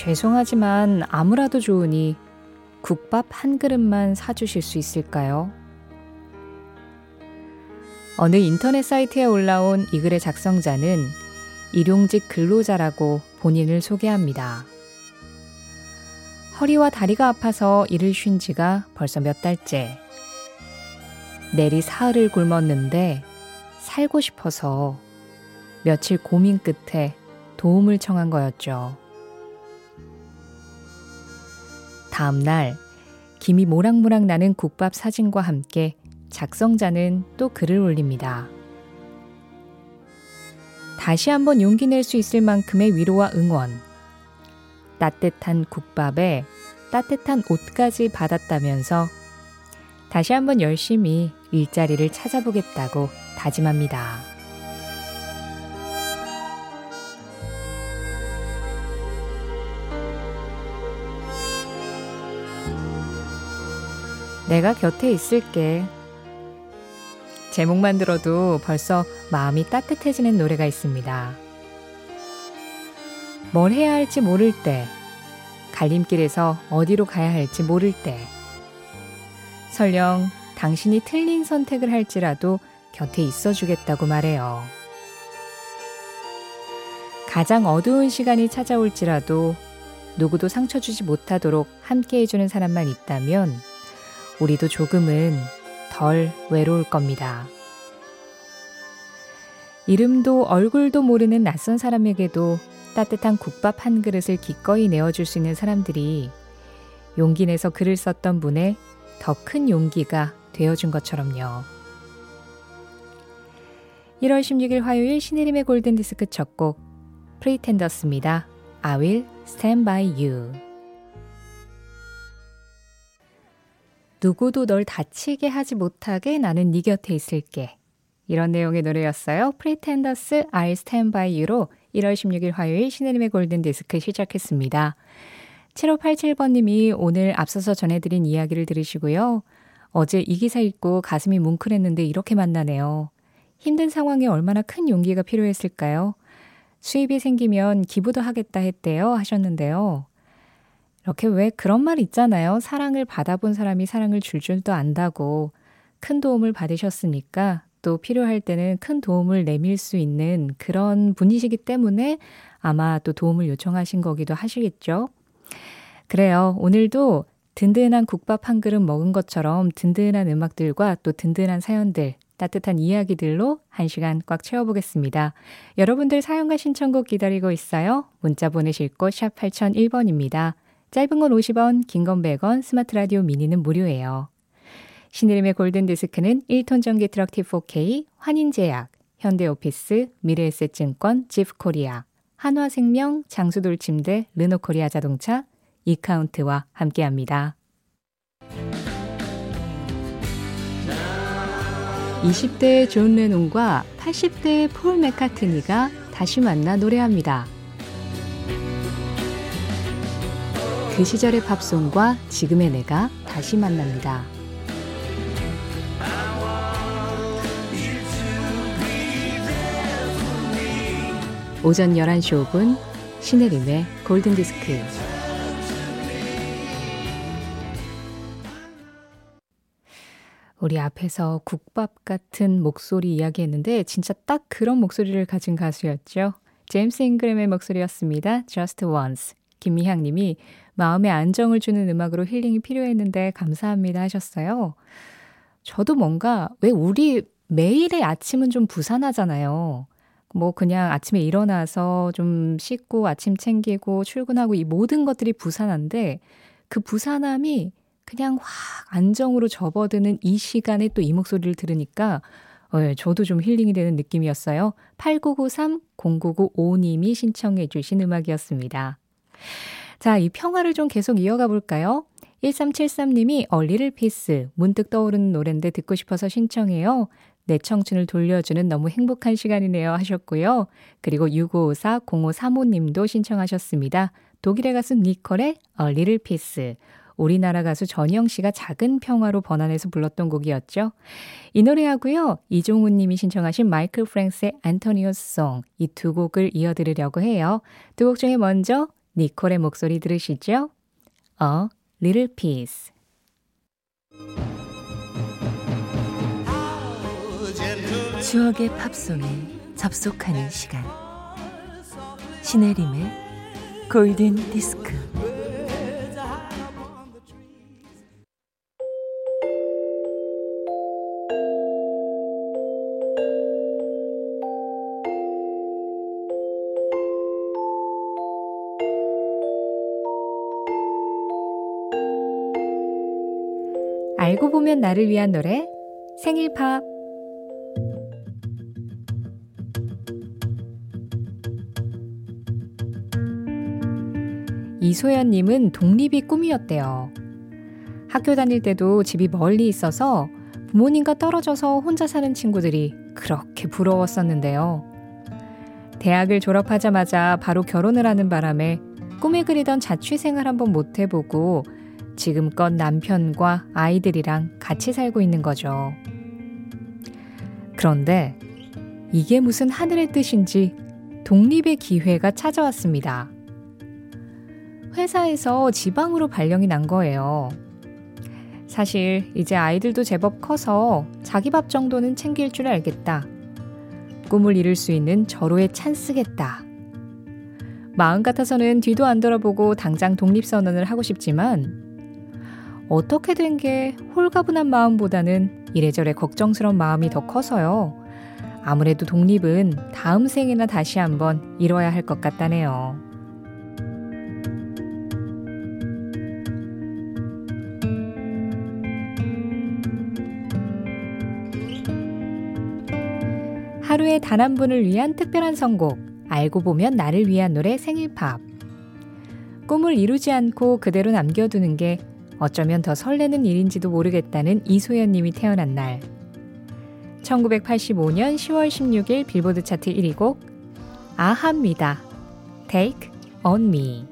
죄송하지만 아무라도 좋으니 국밥 한 그릇만 사주실 수 있을까요? 어느 인터넷 사이트에 올라온 이 글의 작성자는 일용직 근로자라고 본인을 소개합니다. 허리와 다리가 아파서 일을 쉰 지가 벌써 몇 달째. 내리 사흘을 굶었는데 살고 싶어서 며칠 고민 끝에 도움을 청한 거였죠. 다음 날 김이 모락모락 나는 국밥 사진과 함께 작성자는 또 글을 올립니다. 다시 한번 용기 낼 수 있을 만큼의 위로와 응원. 따뜻한 국밥에 따뜻한 옷까지 받았다면서 다시 한번 열심히 일자리를 찾아보겠다고 다짐합니다. 내가 곁에 있을게. 제목만 들어도 벌써 마음이 따뜻해지는 노래가 있습니다. 뭘 해야 할지 모를 때, 갈림길에서 어디로 가야 할지 모를 때, 설령 당신이 틀린 선택을 할지라도 곁에 있어 주겠다고 말해요. 가장 어두운 시간이 찾아올지라도 누구도 상처 주지 못하도록 함께 해주는 사람만 있다면 우리도 조금은 덜 외로울 겁니다. 이름도 얼굴도 모르는 낯선 사람에게도 따뜻한 국밥 한 그릇을 기꺼이 내어줄 수 있는 사람들이 용기 내서 글을 썼던 분의 더 큰 용기가 되어준 것처럼요. 1월 16일 화요일 신혜림의 골든디스크 첫 곡 프리텐더스입니다. I will stand by you. 누구도 널 다치게 하지 못하게 나는 네 곁에 있을게. 이런 내용의 노래였어요. Pretenders I'll Stand By You로 1월 16일 화요일 신혜림의 골든디스크 시작했습니다. 7587번님이 오늘 앞서서 전해드린 이야기를 들으시고요. 어제 이 기사 읽고 가슴이 뭉클했는데 이렇게 만나네요. 힘든 상황에 얼마나 큰 용기가 필요했을까요? 수입이 생기면 기부도 하겠다 했대요 하셨는데요. 이렇게 왜 그런 말 있잖아요. 사랑을 받아본 사람이 사랑을 줄 줄도 안다고 큰 도움을 받으셨으니까 또 필요할 때는 큰 도움을 내밀 수 있는 그런 분이시기 때문에 아마 또 도움을 요청하신 거기도 하시겠죠. 그래요. 오늘도 든든한 국밥 한 그릇 먹은 것처럼 든든한 음악들과 또 든든한 사연들, 따뜻한 이야기들로 한 시간 꽉 채워보겠습니다. 여러분들 사연과 신청곡 기다리고 있어요. 문자 보내실 곳 샵 8001번입니다. 짧은 건 50원, 긴 건 100원, 스마트 라디오 미니는 무료예요. 신의림의 골든디스크는 1톤 전기 트럭 T4K, 환인제약, 현대오피스, 미래에셋증권, 지프코리아, 한화생명, 장수돌침대, 르노코리아 자동차, 이카운트와 함께합니다. 20대의 존 레논과 80대의 폴 맥카트니가 다시 만나 노래합니다. 그 시절의 팝송과 지금의 내가 다시 만납니다. 오전 11시 5분 신혜림의 골든디스크 우리 앞에서 국밥 같은 목소리 이야기했는데 진짜 딱 그런 목소리를 가진 가수였죠. 제임스 잉그램의 목소리였습니다. Just Once. 김미향 님이 마음에 안정을 주는 음악으로 힐링이 필요했는데 감사합니다 하셨어요. 저도 뭔가 왜 우리 매일의 아침은 좀 부산하잖아요. 뭐 그냥 아침에 일어나서 좀 씻고 아침 챙기고 출근하고 이 모든 것들이 부산한데 그 부산함이 그냥 확 안정으로 접어드는 이 시간에 또 이 목소리를 들으니까 어, 저도 좀 힐링이 되는 느낌이었어요. 8993-0995님이 신청해 주신 음악이었습니다. 자, 이 평화를 좀 계속 이어가 볼까요? 1373님이 A Little Peace 문득 떠오르는 노래인데 듣고 싶어서 신청해요. 내 청춘을 돌려주는 너무 행복한 시간이네요 하셨고요. 그리고 6554-0535님도 신청하셨습니다. 독일의 가수 니콜의 A Little Peace 우리나라 가수 전영 씨가 작은 평화로 번안해서 불렀던 곡이었죠. 이 노래하고요. 이종훈 님이 신청하신 마이클 프랭스의 Antonio's Song 이 두 곡을 이어드리려고 해요. 두 곡 중에 먼저 니콜의 목소리 들으시죠? A Little Peace. 추억의 팝송에 접속하는 시간. 신혜림의 골든 디스크. 알고 보면 나를 위한 노래 생일 팝 이소연님은 독립이 꿈이었대요. 학교 다닐 때도 집이 멀리 있어서 부모님과 떨어져서 혼자 사는 친구들이 그렇게 부러웠었는데요. 대학을 졸업하자마자 바로 결혼을 하는 바람에 꿈에 그리던 자취 생활 한번 못 해보고 지금껏 남편과 아이들이랑 같이 살고 있는 거죠. 그런데 이게 무슨 하늘의 뜻인지 독립의 기회가 찾아왔습니다. 회사에서 지방으로 발령이 난 거예요. 사실 이제 아이들도 제법 커서 자기 밥 정도는 챙길 줄 알겠다. 꿈을 이룰 수 있는 절호의 찬스겠다. 마음 같아서는 뒤도 안 돌아보고 당장 독립선언을 하고 싶지만 어떻게 된 게 홀가분한 마음보다는 이래저래 걱정스러운 마음이 더 커서요. 아무래도 독립은 다음 생에나 다시 한번 이뤄야 할 것 같다네요. 하루에 단 한 분을 위한 특별한 선곡, 알고 보면 나를 위한 노래 생일팝. 꿈을 이루지 않고 그대로 남겨두는 게 어쩌면 더 설레는 일인지도 모르겠다는 이소연 님이 태어난 날. 1985년 10월 16일 빌보드 차트 1위 곡 아합니다. Take on me.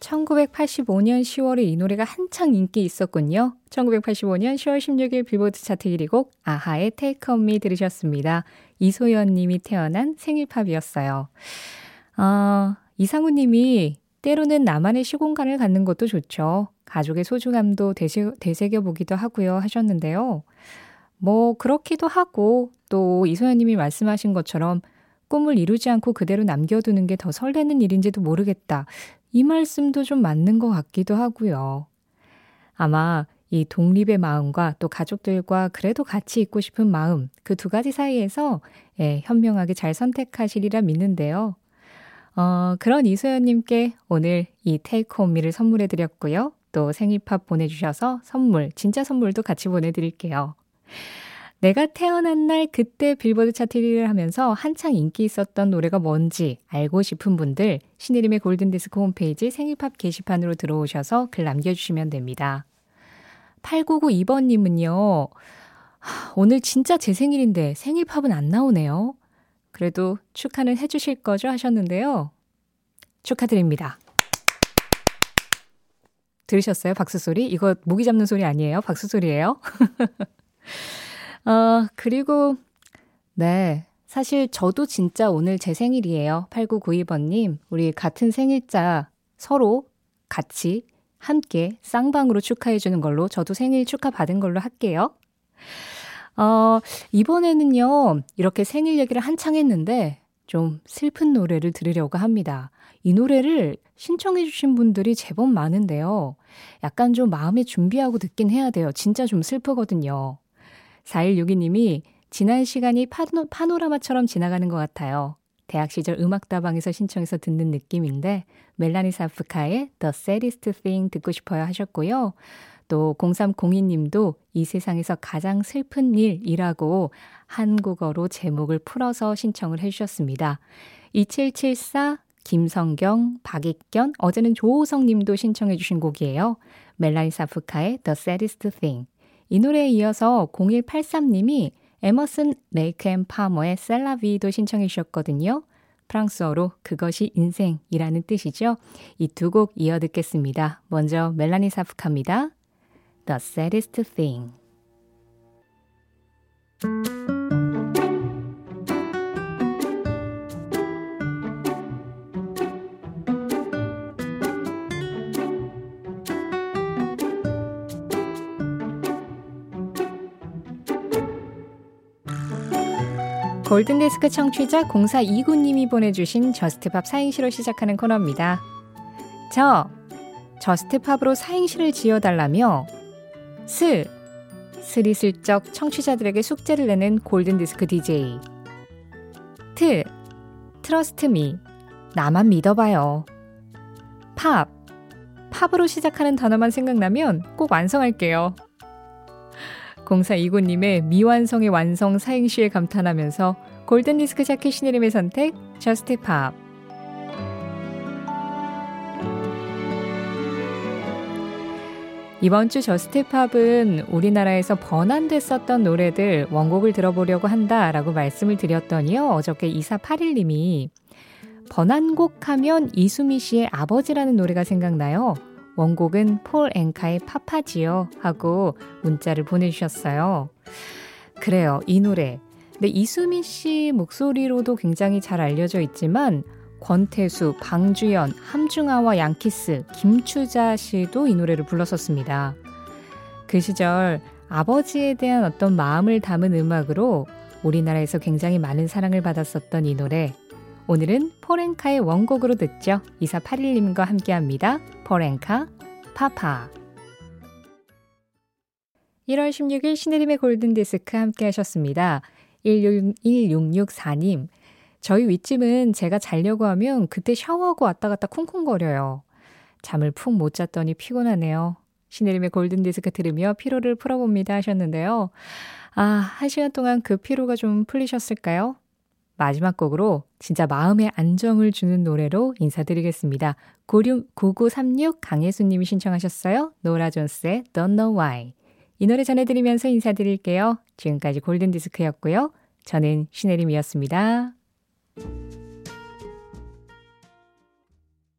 1985년 10월에 이 노래가 한창 인기 있었군요. 1985년 10월 16일 빌보드 차트 1위 곡 아하의 Take On Me 들으셨습니다. 이소연 님이 태어난 생일팝이었어요. 아, 이상우 님이 때로는 나만의 시공간을 갖는 것도 좋죠. 가족의 소중함도 되새, 되새겨 보기도 하고요 하셨는데요. 뭐 그렇기도 하고 또 이소연 님이 말씀하신 것처럼 꿈을 이루지 않고 그대로 남겨두는 게 더 설레는 일인지도 모르겠다. 이 말씀도 좀 맞는 것 같기도 하고요. 아마 이 독립의 마음과 또 가족들과 그래도 같이 있고 싶은 마음, 그 두 가지 사이에서 예, 현명하게 잘 선택하시리라 믿는데요. 어, 그런 이소연님께 오늘 이 테이크 홈미를 선물해 드렸고요. 또 생일팝 보내주셔서 선물, 진짜 선물도 같이 보내드릴게요. 내가 태어난 날 그때 빌보드 차트 1위를 하면서 한창 인기 있었던 노래가 뭔지 알고 싶은 분들 신의림의 골든디스크 홈페이지 생일팝 게시판으로 들어오셔서 글 남겨주시면 됩니다. 8992번님은요. 오늘 진짜 제 생일인데 생일팝은 안 나오네요. 그래도 축하는 해주실 거죠? 하셨는데요. 축하드립니다. 들으셨어요? 박수 소리? 이거 모기 잡는 소리 아니에요? 박수 소리예요? 어, 그리고, 네. 사실 저도 진짜 오늘 제 생일이에요. 8992번님. 우리 같은 생일자 서로 같이 함께 쌍방으로 축하해 주는 걸로 저도 생일 축하 받은 걸로 할게요. 어, 이번에는요, 이렇게 생일 얘기를 한창 했는데, 좀 슬픈 노래를 들으려고 합니다. 이 노래를 신청해주신 분들이 제법 많은데요. 약간 좀 마음에 준비하고 듣긴 해야 돼요. 진짜 좀 슬프거든요. 4162님이 지난 시간이 파노, 파노라마처럼 지나가는 것 같아요. 대학 시절 음악다방에서 신청해서 듣는 느낌인데 멜라니 사프카의 The Saddest Thing 듣고 싶어요 하셨고요. 또 0302님도 이 세상에서 가장 슬픈 일이라고 한국어로 제목을 풀어서 신청을 해주셨습니다. 2774 김성경, 박익견, 어제는 조호성 님도 신청해 주신 곡이에요. 멜라니 사프카의 The Saddest Thing. 이 노래에 이어서 0183 님이 에머슨 레이크 앤 파머의 C'est La Vie도 신청해 주셨거든요. 프랑스어로 그것이 인생이라는 뜻이죠. 이 두 곡 이어 듣겠습니다. 먼저 멜라니 사프카입니다. The Saddest Thing 골든디스크 청취자 공사 이구님이 보내주신 Just Pop 사행시로 시작하는 코너입니다. 저 Just Pop으로 사행시를 지어달라며 스, 스리슬쩍 청취자들에게 숙제를 내는 골든디스크 DJ 트, Trust me, 나만 믿어봐요. 팝, 팝으로 시작하는 단어만 생각나면 꼭 완성할게요. 0429님의 미완성의 완성 사행시에 감탄하면서 골든디스크 자키 신혜림의 선택, Just Pop. 이번 주 Just Pop은 우리나라에서 번안됐었던 노래들 원곡을 들어보려고 한다 라고 말씀을 드렸더니요. 어저께 2481님이 번안곡 하면 이수미 씨의 아버지라는 노래가 생각나요. 원곡은 폴 앵카의 파파지요 하고 문자를 보내주셨어요. 그래요. 이 노래. 근데 이수미 씨 목소리로도 굉장히 잘 알려져 있지만 권태수, 방주연, 함중아와 양키스, 김추자 씨도 이 노래를 불렀었습니다. 그 시절 아버지에 대한 어떤 마음을 담은 음악으로 우리나라에서 굉장히 많은 사랑을 받았었던 이 노래. 오늘은 포렌카의 원곡으로 듣죠. 2481님과 함께 합니다. 포렌카, 파파. 1월 16일 신혜림의 골든디스크 함께 하셨습니다. 1664님, 저희 윗집은 제가 자려고 하면 그때 샤워하고 왔다 갔다 쿵쿵거려요. 잠을 푹 못 잤더니 피곤하네요. 신혜림의 골든디스크 들으며 피로를 풀어봅니다 하셨는데요. 아, 한 시간 동안 그 피로가 좀 풀리셨을까요? 마지막 곡으로 진짜 마음의 안정을 주는 노래로 인사드리겠습니다. 96, 9936 강혜수님이 신청하셨어요. 노라 존스의 Don't Know Why. 이 노래 전해드리면서 인사드릴게요. 지금까지 골든디스크였고요. 저는 신혜림이었습니다. Bye.